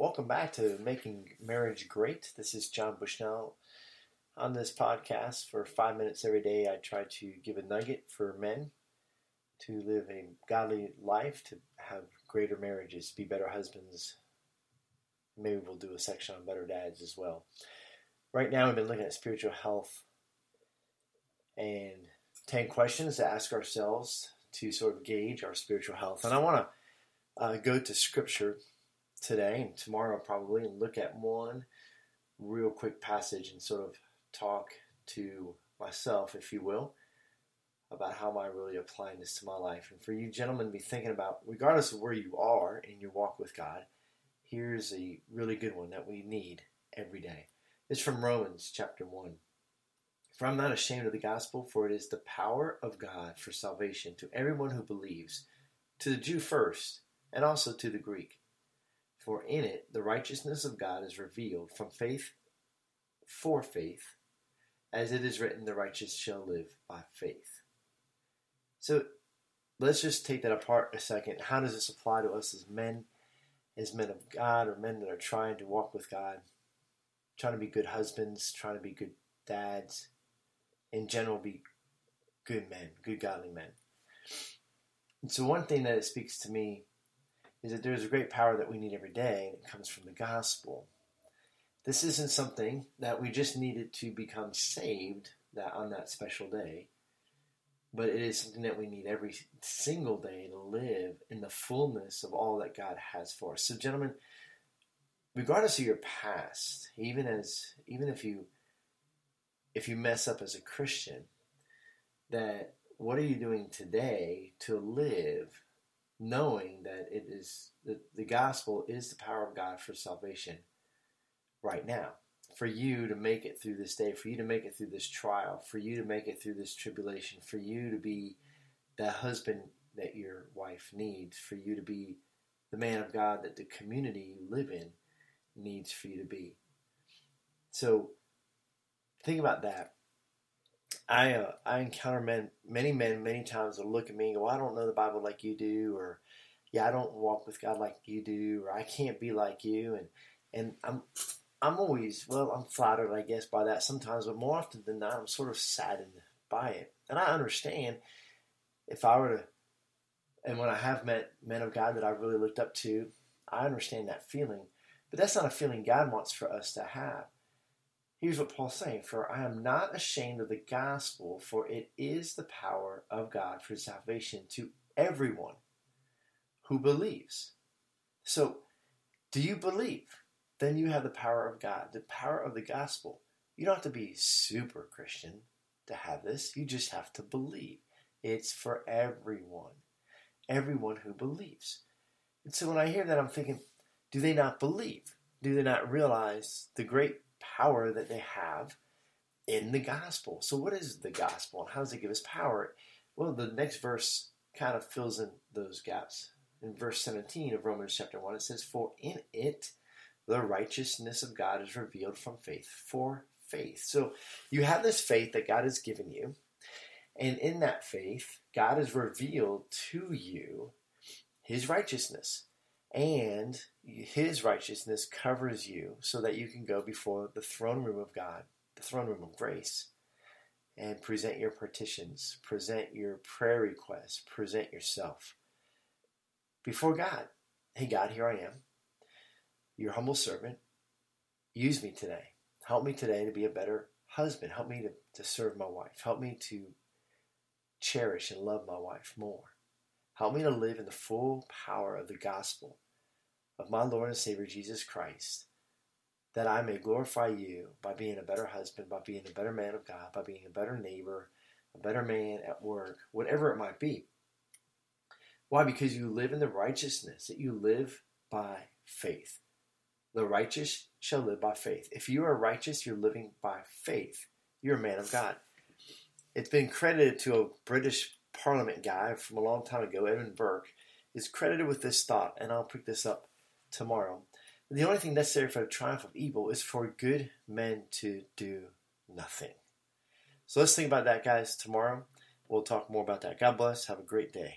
Welcome back to Making Marriage Great. This is John Bushnell. On this podcast, for five minutes every day, I try to give a nugget for men to live a godly life, to have greater marriages, be better husbands. Maybe we'll do a section on better dads as well. Right now, we've been looking at spiritual health and 10 questions to ask ourselves to sort of gauge our spiritual health. And I want to uh, go to scripture today and tomorrow probably and look at one real quick passage and sort of talk to myself, if you will, about how am I really applying this to my life. And for you gentlemen be thinking about, regardless of where you are in your walk with God, here's a really good one that we need every day. It's from Romans chapter 1. For I'm not ashamed of the gospel, for it is the power of God for salvation to everyone who believes, to the Jew first, and also to the Greek. For in it the righteousness of God is revealed from faith for faith, as it is written, the righteous shall live by faith. So let's just take that apart a second. How does this apply to us as men, as men of God, or men that are trying to walk with God, trying to be good husbands, trying to be good dads, in general, be good men, good godly men? And so, one thing that it speaks to me is that there's a great power that we need every day, and it comes from the gospel. This isn't something that we just needed to become saved that on that special day, but it is something that we need every single day to live in the fullness of all that God has for us. So, gentlemen, regardless of your past, even as even if you if you mess up as a Christian, that what are you doing today to live knowing that it is the, the gospel is the power of God for salvation right now. For you to make it through this day, for you to make it through this trial, for you to make it through this tribulation, for you to be the husband that your wife needs, for you to be the man of God that the community you live in needs for you to be. So think about that. I uh, I encounter men, many men, many times that look at me and go, well, "I don't know the Bible like you do," or "Yeah, I don't walk with God like you do," or "I can't be like you." And and I'm I'm always well, I'm flattered, I guess, by that sometimes, but more often than not, I'm sort of saddened by it. And I understand if I were to, and when I have met men of God that I've really looked up to, I understand that feeling. But that's not a feeling God wants for us to have. Here's what Paul's saying For I am not ashamed of the gospel, for it is the power of God for salvation to everyone who believes. So, do you believe? Then you have the power of God, the power of the gospel. You don't have to be super Christian to have this, you just have to believe. It's for everyone, everyone who believes. And so when I hear that, I'm thinking, do they not believe? Do they not realize the great power that they have in the gospel. So, what is the gospel and how does it give us power? Well, the next verse kind of fills in those gaps. In verse 17 of Romans chapter 1, it says, For in it the righteousness of God is revealed from faith for faith. So, you have this faith that God has given you, and in that faith, God has revealed to you his righteousness and his righteousness covers you so that you can go before the throne room of God, the throne room of grace, and present your petitions, present your prayer requests, present yourself before God. Hey, God, here I am, your humble servant. Use me today. Help me today to be a better husband. Help me to, to serve my wife. Help me to cherish and love my wife more. Help me to live in the full power of the gospel of my Lord and Savior Jesus Christ, that I may glorify you by being a better husband, by being a better man of God, by being a better neighbor, a better man at work, whatever it might be. Why? Because you live in the righteousness, that you live by faith. The righteous shall live by faith. If you are righteous, you're living by faith. You're a man of God. It's been credited to a British Parliament guy from a long time ago, Edmund Burke, is credited with this thought, and I'll pick this up tomorrow. The only thing necessary for the triumph of evil is for good men to do nothing. So let's think about that, guys. Tomorrow we'll talk more about that. God bless. Have a great day.